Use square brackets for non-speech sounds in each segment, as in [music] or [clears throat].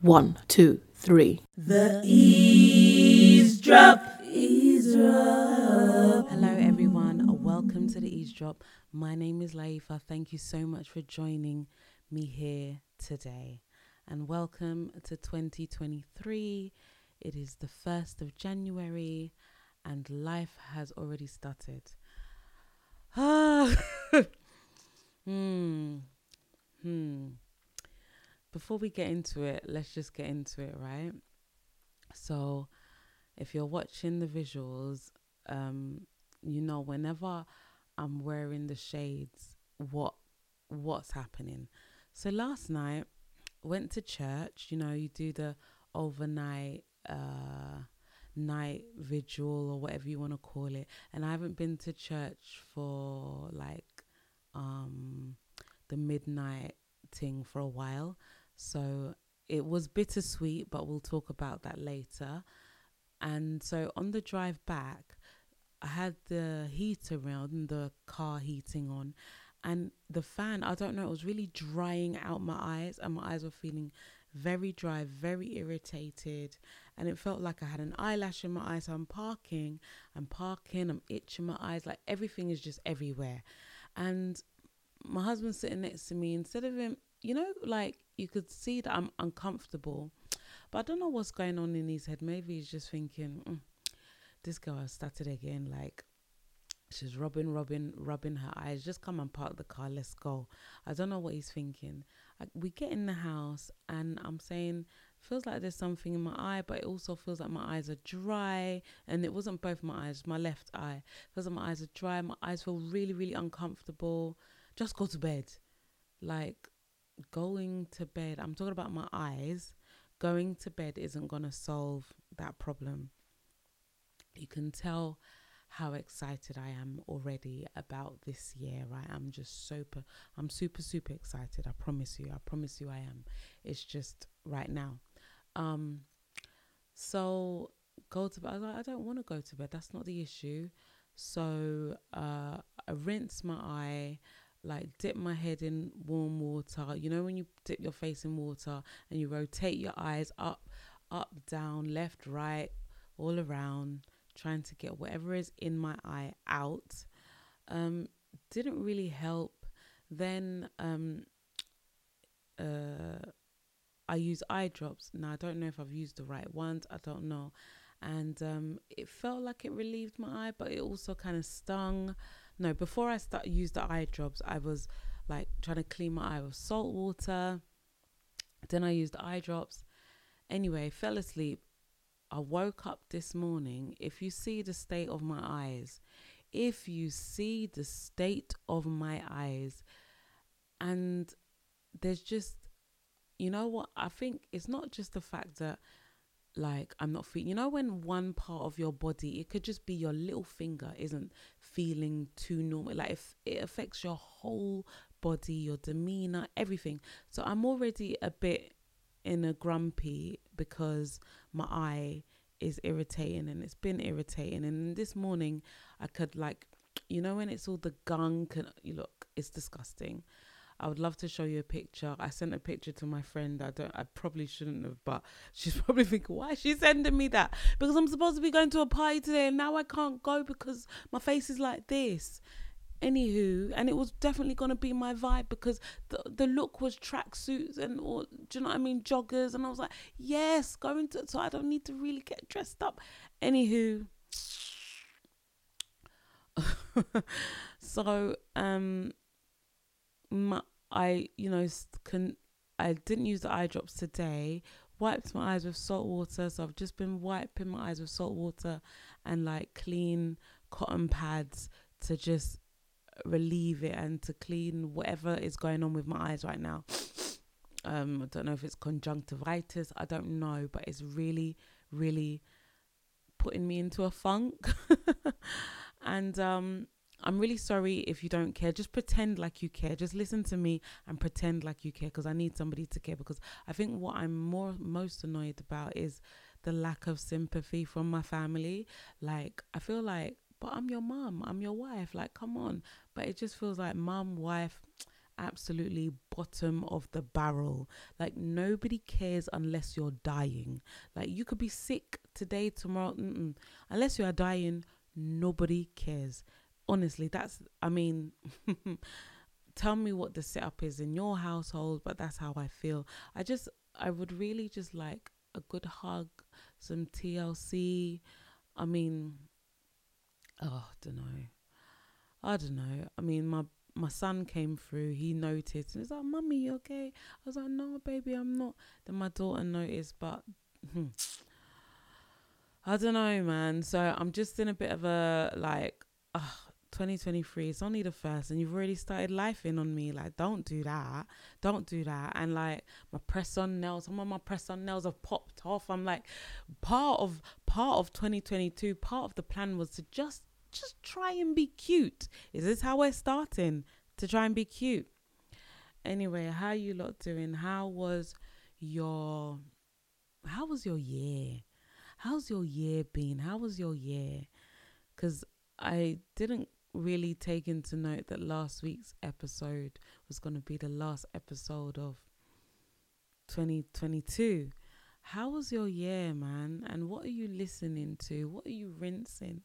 One, two, three. The eavesdrop, eavesdrop. Hello, everyone. Welcome to the Eavesdrop. My name is Layefa. Thank you so much for joining me here today. And welcome to 2023. It is the 1st of January, and life has already started. Ah. [sighs] hmm. Hmm. Before we get into it, let's just get into it, right? So, if you're watching the visuals, um, you know whenever I'm wearing the shades, what what's happening. So last night, went to church. You know, you do the overnight uh night vigil or whatever you want to call it, and I haven't been to church for like um the midnight thing for a while. So it was bittersweet, but we'll talk about that later. And so on the drive back, I had the heater around, the car heating on, and the fan, I don't know, it was really drying out my eyes, and my eyes were feeling very dry, very irritated, and it felt like I had an eyelash in my eye. So I'm parking, I'm parking, I'm itching my eyes, like everything is just everywhere. And my husband's sitting next to me, instead of him, you know, like you could see that I'm uncomfortable, but I don't know what's going on in his head. Maybe he's just thinking, mm, this girl has started again. Like she's rubbing, rubbing, rubbing her eyes. Just come and park the car. Let's go. I don't know what he's thinking. We get in the house, and I'm saying, feels like there's something in my eye, but it also feels like my eyes are dry. And it wasn't both my eyes, my left eye. feels like my eyes are dry. My eyes feel really, really uncomfortable. Just go to bed. Like going to bed. I'm talking about my eyes. Going to bed isn't going to solve that problem you can tell how excited I am already about this year, right? I'm just super, I'm super, super excited. I promise you, I promise you I am. It's just right now. Um, so go to bed. I don't want to go to bed. That's not the issue. So uh, I rinse my eye, like dip my head in warm water. You know when you dip your face in water and you rotate your eyes up, up, down, left, right, all around trying to get whatever is in my eye out. Um, didn't really help. Then um, uh, I use eye drops. Now I don't know if I've used the right ones. I don't know. And um, it felt like it relieved my eye, but it also kind of stung. No, before I start use the eye drops, I was like trying to clean my eye with salt water. Then I used the eye drops. Anyway, fell asleep. I woke up this morning. If you see the state of my eyes, if you see the state of my eyes, and there's just, you know what? I think it's not just the fact that, like, I'm not feeling, you know, when one part of your body, it could just be your little finger isn't feeling too normal. Like, if it affects your whole body, your demeanor, everything. So I'm already a bit in a grumpy because my eye is irritating and it's been irritating. And this morning, I could like, you know, when it's all the gunk and you look, it's disgusting. I would love to show you a picture. I sent a picture to my friend. I don't. I probably shouldn't have, but [laughs] she's probably thinking, "Why is she sending me that?" Because I'm supposed to be going to a party today, and now I can't go because my face is like this. Anywho, and it was definitely gonna be my vibe because the the look was tracksuits and or do you know what I mean, joggers, and I was like, yes, going to so I don't need to really get dressed up. Anywho, [laughs] so um, my I you know can I didn't use the eye drops today. Wiped my eyes with salt water, so I've just been wiping my eyes with salt water and like clean cotton pads to just relieve it and to clean whatever is going on with my eyes right now. [sniffs] Um, I don't know if it's conjunctivitis, I don't know, but it's really, really putting me into a funk. [laughs] and um, I'm really sorry if you don't care. Just pretend like you care. Just listen to me and pretend like you care because I need somebody to care. Because I think what I'm more most annoyed about is the lack of sympathy from my family. Like I feel like but I'm your mom, I'm your wife. Like, come on. But it just feels like mom, wife, absolutely bottom of the barrel. Like nobody cares unless you're dying. Like you could be sick today, tomorrow. Mm-mm. Unless you are dying, nobody cares. Honestly, that's. I mean. [laughs] tell me what the setup is in your household, but that's how I feel. I just, I would really just like a good hug, some TLC. I mean, oh, I don't know. I don't know. I mean, my my son came through. He noticed and he's like, "Mummy, you okay?" I was like, "No, baby, I'm not." Then my daughter noticed, but [sniffs] I don't know, man. So I'm just in a bit of a like, uh, 2023. It's only the first, and you've already started lifing on me. Like, don't do that. Don't do that. And like my press on nails, some of my press on nails have popped off. I'm like, part of part of 2022, part of the plan was to just just try and be cute. Is this how we're starting to try and be cute? Anyway, how you lot doing? How was your how was your year? How's your year been? How was your year? Cuz I didn't really take to note that last week's episode was going to be the last episode of 2022. How was your year, man? And what are you listening to? What are you rinsing?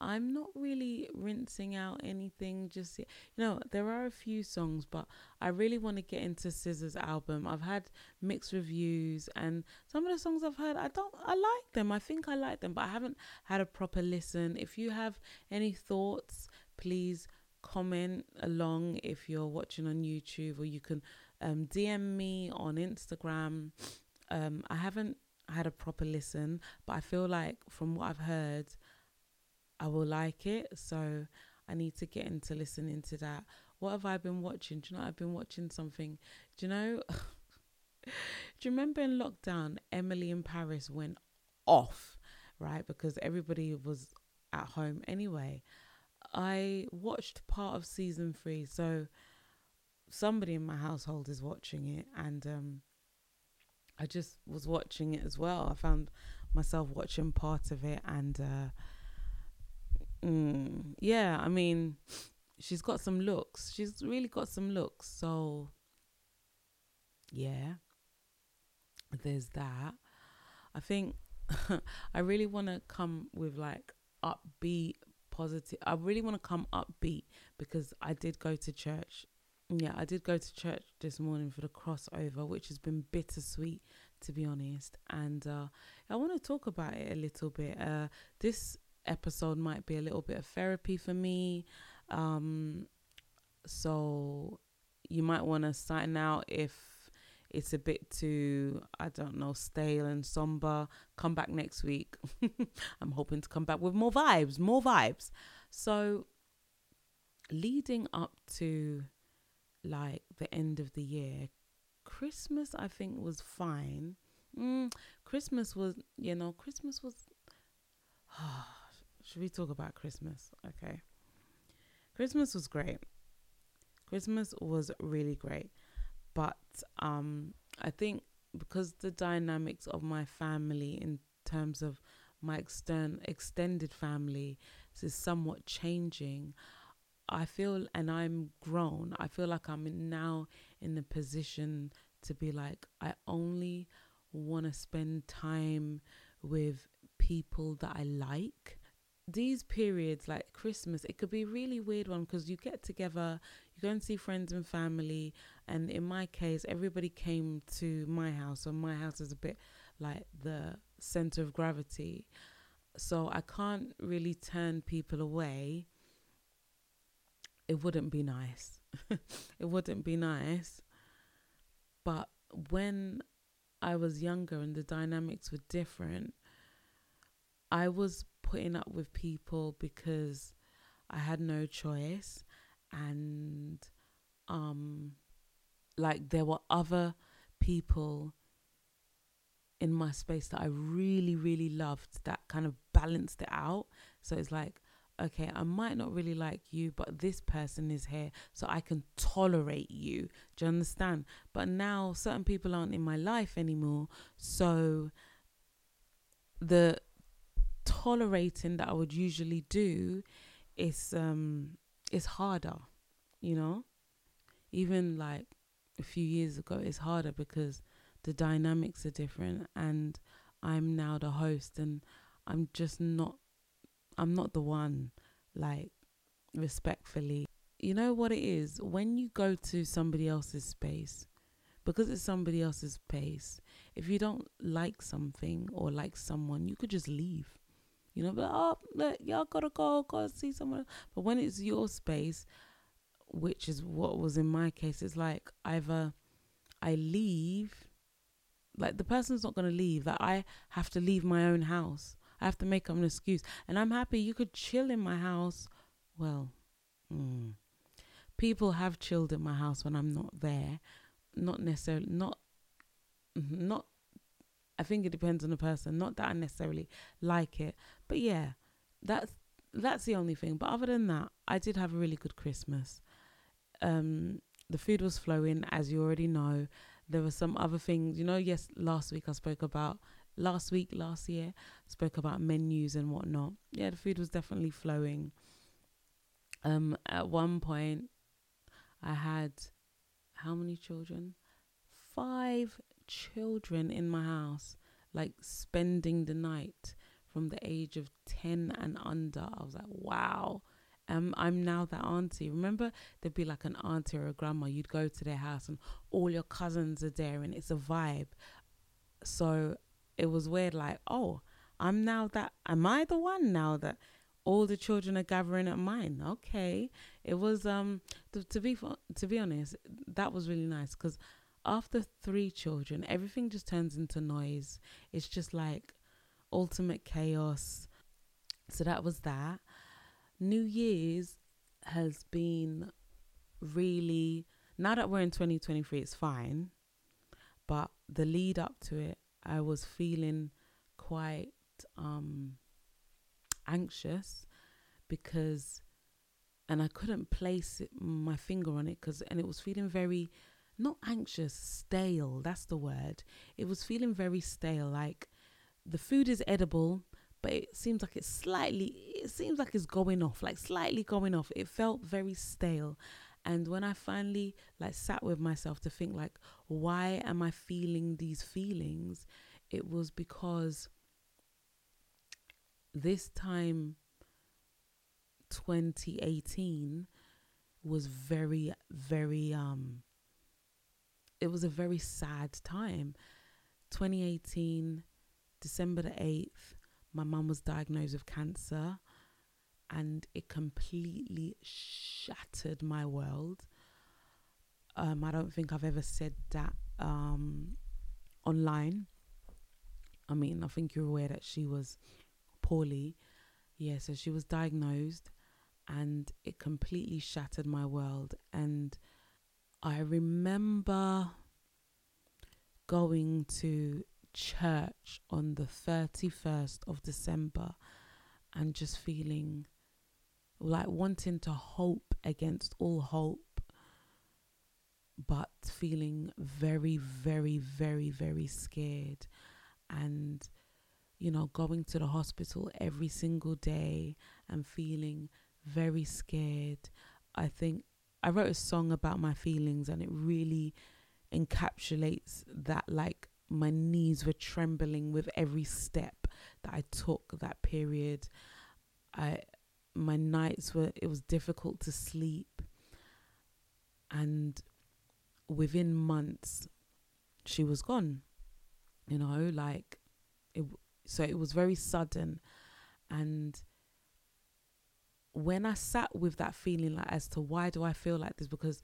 I'm not really rinsing out anything just yet. You know, there are a few songs, but I really want to get into SZA's album. I've had mixed reviews, and some of the songs I've heard, I don't, I like them. I think I like them, but I haven't had a proper listen. If you have any thoughts, please comment along if you're watching on YouTube, or you can um, DM me on Instagram. Um, I haven't had a proper listen, but I feel like from what I've heard, I will like it. So I need to get into listening to that. What have I been watching? Do you know I've been watching something? Do you know? [laughs] do you remember in lockdown, Emily in Paris went off, right? Because everybody was at home anyway. I watched part of season three, so somebody in my household is watching it, and um, I just was watching it as well. I found myself watching part of it, and uh, Mm, yeah, I mean, she's got some looks. She's really got some looks. So, yeah, there's that. I think [laughs] I really want to come with like upbeat, positive. I really want to come upbeat because I did go to church. Yeah, I did go to church this morning for the crossover, which has been bittersweet to be honest. And uh, I want to talk about it a little bit. Uh, this episode might be a little bit of therapy for me. Um, so you might want to sign out if it's a bit too, I don't know, stale and somber. Come back next week. [laughs] I'm hoping to come back with more vibes, more vibes. So, leading up to like the end of the year, Christmas, I think, was fine. Mm, Christmas was, you know, Christmas was. [sighs] Should we talk about Christmas? Okay. Christmas was great. Christmas was really great. But um I think because the dynamics of my family in terms of my extern extended family is somewhat changing. I feel and I'm grown. I feel like I'm in now in the position to be like I only want to spend time with people that I like these periods like Christmas, it could be a really weird one because you get together, you go and see friends and family, and in my case, everybody came to my house, so my house is a bit like the center of gravity. So I can't really turn people away. It wouldn't be nice. [laughs] it wouldn't be nice. But when I was younger and the dynamics were different, I was putting up with people because I had no choice and um like there were other people in my space that I really really loved that kind of balanced it out. So it's like okay I might not really like you but this person is here so I can tolerate you. Do you understand? But now certain people aren't in my life anymore so the tolerating that I would usually do is um is harder, you know? even like a few years ago, it's harder because the dynamics are different, and I'm now the host, and I'm just not. I'm not the one, like respectfully. You know what it is when you go to somebody else's space because it's somebody else's space. If you don't like something or like someone, you could just leave. You know, but oh, look, y'all gotta go, gotta see someone. But when it's your space, which is what was in my case, it's like either I leave, like the person's not gonna leave. Like I have to leave my own house. I have to make up an excuse, and I'm happy you could chill in my house. Well, mm, people have chilled in my house when I'm not there. Not necessarily, not, not I think it depends on the person. Not that I necessarily like it, but yeah, that's that's the only thing. But other than that, I did have a really good Christmas. Um, the food was flowing, as you already know. There were some other things, you know. Yes, last week I spoke about last week, last year, spoke about menus and whatnot. Yeah, the food was definitely flowing. Um, at one point, I had how many children? Five children in my house, like spending the night from the age of 10 and under. I was like, wow. Um, I'm now that auntie. Remember, there'd be like an auntie or a grandma. You'd go to their house and all your cousins are there, and it's a vibe. So it was weird. Like, oh, I'm now that. Am I the one now that all the children are gathering at mine? Okay. It was um to, to be to be honest, that was really nice because after three children, everything just turns into noise. It's just like ultimate chaos. So that was that. New Year's has been really, now that we're in 2023, it's fine. But the lead up to it, I was feeling quite um, anxious because, and I couldn't place it, my finger on it because, and it was feeling very not anxious, stale. That's the word. It was feeling very stale. Like the food is edible, but it seems like it's slightly, it seems like it's going off, like slightly going off. It felt very stale. And when I finally like sat with myself to think like, why am I feeling these feelings? It was because this time 2018 was very very um it was a very sad time. 2018, December the 8th, my mum was diagnosed with cancer and it completely shattered my world. Um, I don't think I've ever said that um, online. I mean, I think you're aware that she was poorly. Yeah, so she was diagnosed and it completely shattered my world. And I remember going to church on the 31st of December and just feeling like wanting to hope against all hope, but feeling very, very, very, very scared. And, you know, going to the hospital every single day and feeling very scared. I think I wrote a song about my feelings and it really encapsulates that like my knees were trembling with every step that I took that period. I my nights were it was difficult to sleep and within months she was gone. You know, like it so it was very sudden and when I sat with that feeling like as to why do I feel like this because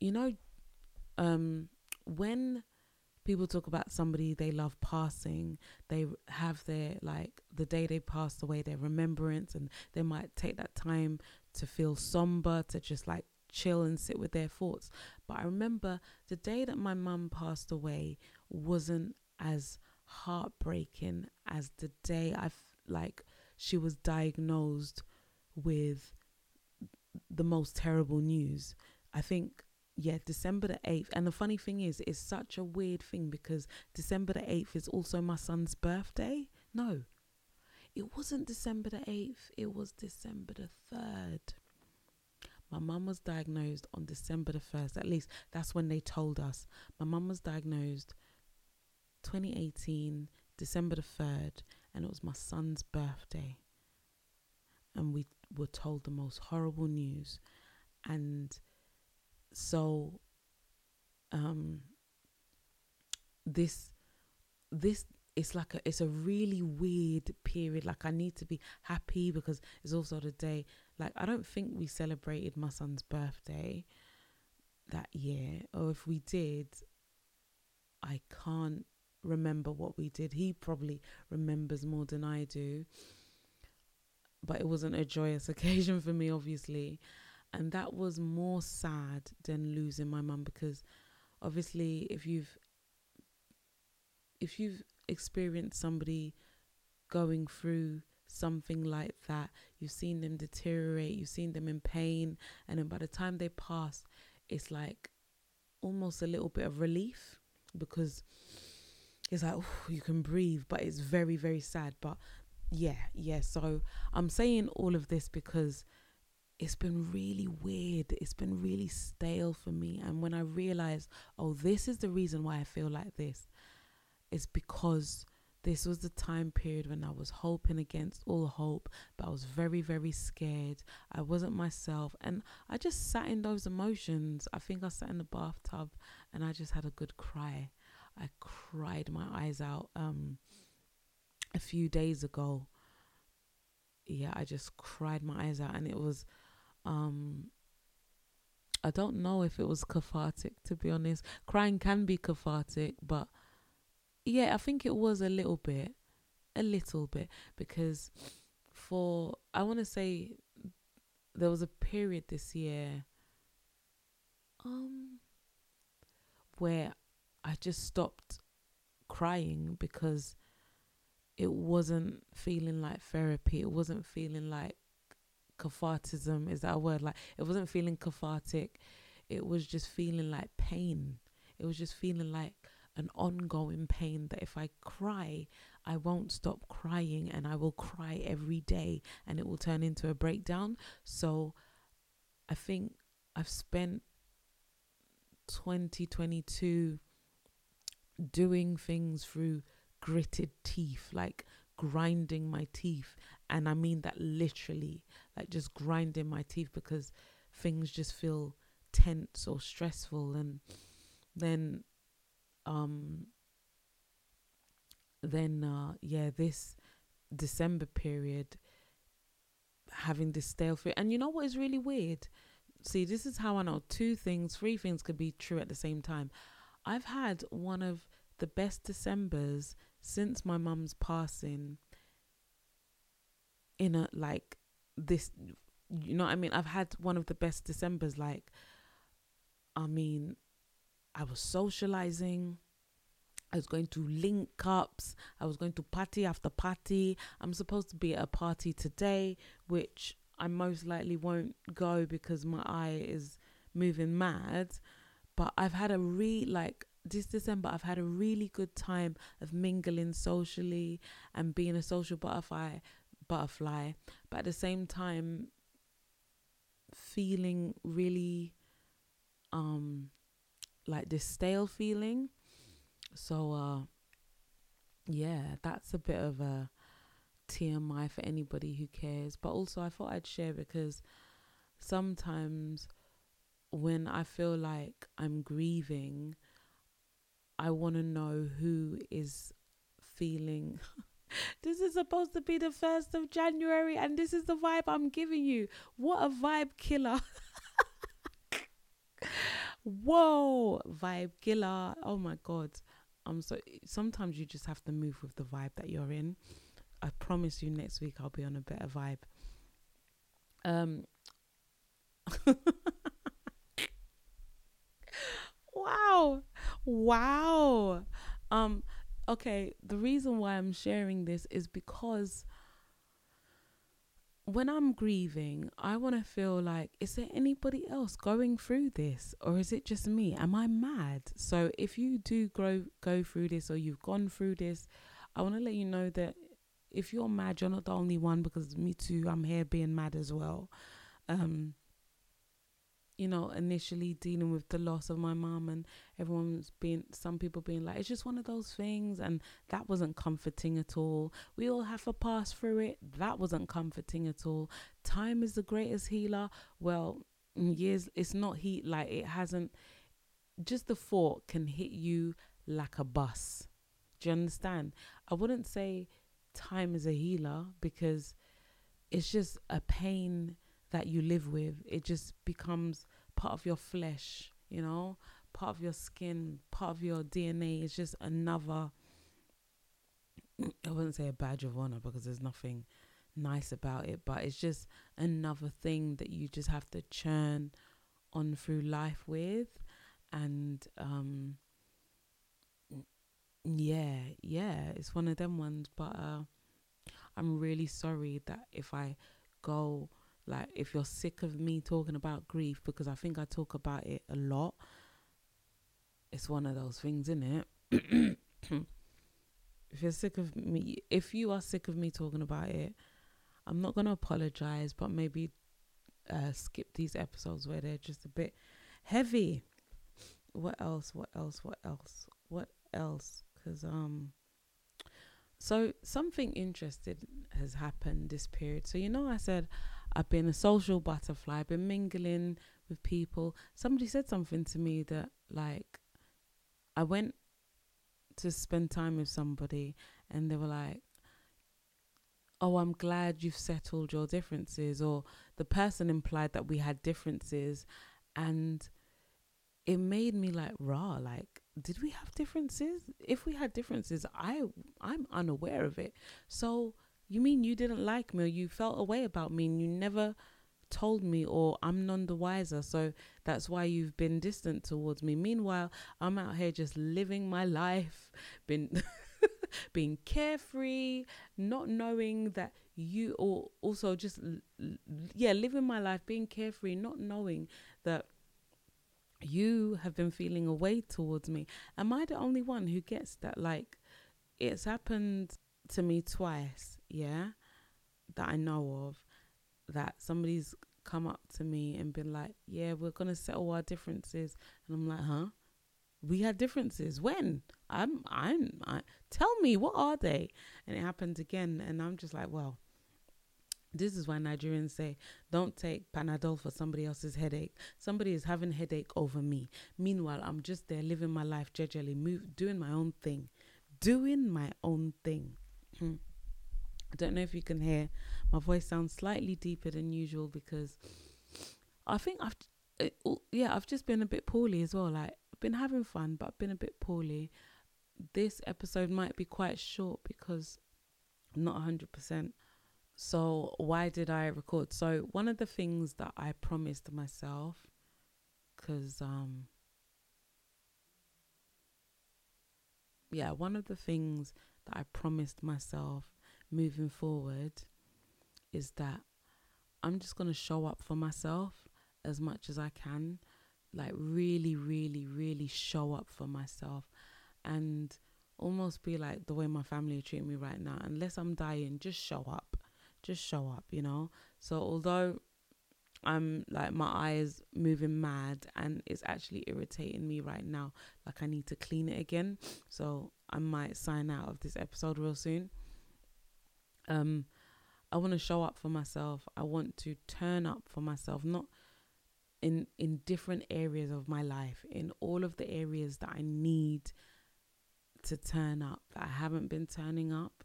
you know um when people talk about somebody they love passing they have their like the day they passed away their remembrance and they might take that time to feel somber to just like chill and sit with their thoughts. But i remember the day that my mum passed away wasn't as heartbreaking as the day i like she was diagnosed with the most terrible news. I think, yeah, December the 8th. And the funny thing is, it's such a weird thing because December the 8th is also my son's birthday. No, it wasn't December the 8th, it was December the 3rd. My mum was diagnosed on December the 1st. At least that's when they told us. My mum was diagnosed 2018, December the 3rd, and it was my son's birthday. And we were told the most horrible news. And so um this this it's like a it's a really weird period. Like i need to be happy because it's also the day like i don't think we celebrated my son's birthday that year. Or if we did i can't remember what we did. He probably remembers more than i do but it wasn't a joyous [laughs] occasion for me obviously. And that was more sad than losing my mum because obviously if you've if you've experienced somebody going through something like that you've seen them deteriorate you've seen them in pain and then by the time they pass it's like almost a little bit of relief because it's like you can breathe but it's very very sad. But yeah yeah so i'm saying all of this because it's been really weird. It's been really stale for me. And when I realized, oh, this is the reason why I feel like this, it's because this was the time period when I was hoping against all hope, but I was very, very scared. I wasn't myself. And I just sat in those emotions. I think I sat in the bathtub and I just had a good cry. I cried my eyes out um, a few days ago. Yeah, I just cried my eyes out. And it was um I don't know if it was cathartic to be honest. Crying can be cathartic, but yeah, I think it was a little bit, a little bit because for I want to say there was a period this year um where I just stopped crying because it wasn't feeling like therapy. It wasn't feeling like cathartism is that a word? Like it wasn't feeling cathartic. It was just feeling like pain. It was just feeling like an ongoing pain that if i cry i won't stop crying and i will cry every day and it will turn into a breakdown. So i think i've spent 2022 doing things through gritted teeth like grinding my teeth. And I mean that literally, like just grinding my teeth because things just feel tense or stressful. And then um then uh yeah this December period having this stale food and you know what is really weird? See this is how I know two things three things could be true at the same time. I've had one of the best Decembers since my mum's passing in a like this you know what I mean? I've had one of the best Decembers like I mean I was socializing I was going to link ups. I was going to party after party. I'm supposed to be at a party today, which I most likely won't go because my eye is moving mad. But I've had a re like this December, I've had a really good time of mingling socially and being a social butterfly, butterfly, but at the same time feeling really um like this stale feeling. So uh yeah, that's a bit of a TMI for anybody who cares. But also I thought I'd share because sometimes when I feel like I'm grieving, I want to know who is feeling [laughs] this is supposed to be the 1st of January and this is the vibe I'm giving you. What a vibe killer. [laughs] Whoa, vibe killer. Oh my god. I'm so sometimes you just have to move with the vibe that you're in. I promise you next week I'll be on a better vibe. Um [laughs] Wow. Wow. Um okay, the reason why I'm sharing this is because when I'm grieving, I want to feel like, is there anybody else going through this, or is it just me? Am I mad? So if you do grow go through this, or you've gone through this, I want to let you know that if you're mad, you're not the only one. Because me too, I'm here being mad as well. Um, you know, initially dealing with the loss of my mom and everyone's being, some people being like, it's just one of those things. And that wasn't comforting at all. We all have to pass through it. That wasn't comforting at all. Time is the greatest healer. Well, years, it's not heat, like it hasn't, just the thought can hit you like a bus. Do you understand? I wouldn't say time is a healer because it's just a pain that you live with. It just becomes part of your flesh, you know, part of your skin, part of your DNA. It's just another, I wouldn't say a badge of honor because there's nothing nice about it, but it's just another thing that you just have to churn on through life with. And, um, yeah, yeah, it's one of them ones, but, uh, I'm really sorry that if I go like if you're sick of me talking about grief because I think I talk about it a lot. It's one of those things, isn't it? [clears throat] if you're sick of me, if you are sick of me talking about it, I'm not gonna apologize, but maybe uh, skip these episodes where they're just a bit heavy. What else? What else? What else? What else? Because um, so something interesting has happened this period. So you know, I said I've been a social butterfly. I've been mingling with people. Somebody said something to me that like I went to spend time with somebody and they were like, Oh, I'm glad you've settled your differences or the person implied that we had differences and it made me like raw like did we have differences if we had differences i i'm unaware of it so you mean you didn't like me or you felt a way about me and you never told me or I'm none the wiser. So that's why you've been distant towards me. Meanwhile, I'm out here just living my life, been [laughs] being carefree, not knowing that you or also just yeah, living my life being carefree, not knowing that you have been feeling a way towards me. Am I the only one who gets that like it's happened to me twice, yeah, that I know of, that somebody's come up to me and been like, yeah, we're going to settle our differences. And I'm like, huh? We had differences. When? I'm, I'm, I, tell me, what are they? And it happened again. And I'm just like, well, this is why Nigerians say, don't take Panadol for somebody else's headache. Somebody is having headache over me. Meanwhile, I'm just there living my life gingerly, move, doing my own thing, doing my own thing. Hmm. I don't know if you can hear my voice sounds slightly deeper than usual because I think I've yeah I've just been a bit poorly as well. Like I've been having fun, but I've been a bit poorly. This episode might be quite short because I'm not hundred percent. So why did I record? So one of the things that I promised myself, because um yeah, one of the things that I promised myself moving forward is that I'm just going to show up for myself as much as I can. Like, really, really, really show up for myself and almost be like the way my family treat me right now. Unless I'm dying, just show up. Just show up, you know? So, although I'm like my eyes moving mad and it's actually irritating me right now. Like I need to clean it again. So I might sign out of this episode real soon. Um I want to show up for myself. I want to turn up for myself, not in in different areas of my life, in all of the areas that I need to turn up that I haven't been turning up.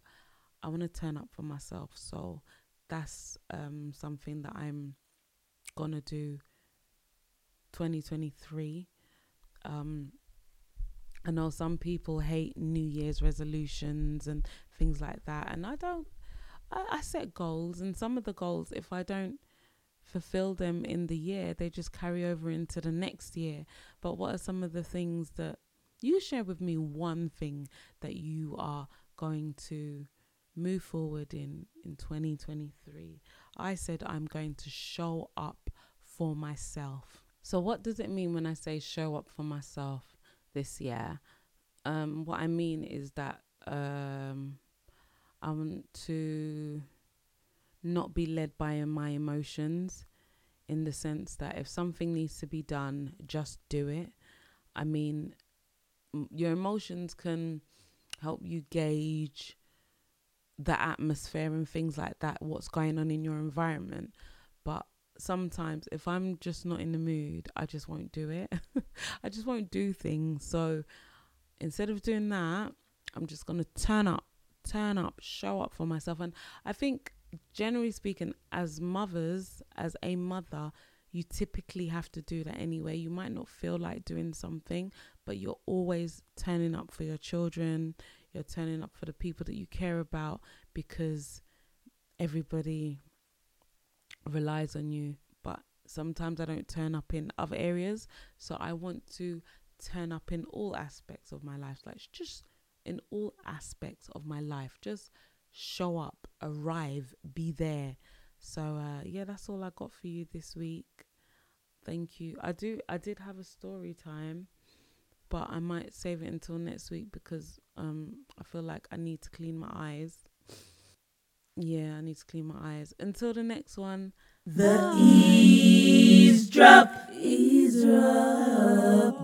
I want to turn up for myself. So that's um something that I'm gonna do 2023 um I know some people hate New Year's resolutions and things like that and I don't I, I set goals and some of the goals if I don't fulfill them in the year they just carry over into the next year but what are some of the things that you share with me one thing that you are going to move forward in in 2023 i said i'm going to show up for myself so what does it mean when i say show up for myself this year um what i mean is that um i want to not be led by my emotions in the sense that if something needs to be done, just do it. I mean, your emotions can help you gauge the atmosphere and things like that, what's going on in your environment. But sometimes if I'm just not in the mood, I just won't do it. [laughs] I just won't do things. So instead of doing that, I'm just going to turn up, turn up, show up for myself. And I think, generally speaking, as mothers, as a mother, you typically have to do that anyway. You might not feel like doing something, but you're always turning up for your children. You're turning up for the people that you care about because everybody relies on you. But sometimes I don't turn up in other areas. So I want to turn up in all aspects of my life. Like just in all aspects of my life. Just show up, arrive, be there. So uh yeah, that's all I got for you this week. Thank you. I do I did have a story time but I might save it until next week because um I feel like I need to clean my eyes. Yeah, I need to clean my eyes. Until the next one. The eavesdrop, eavesdrop.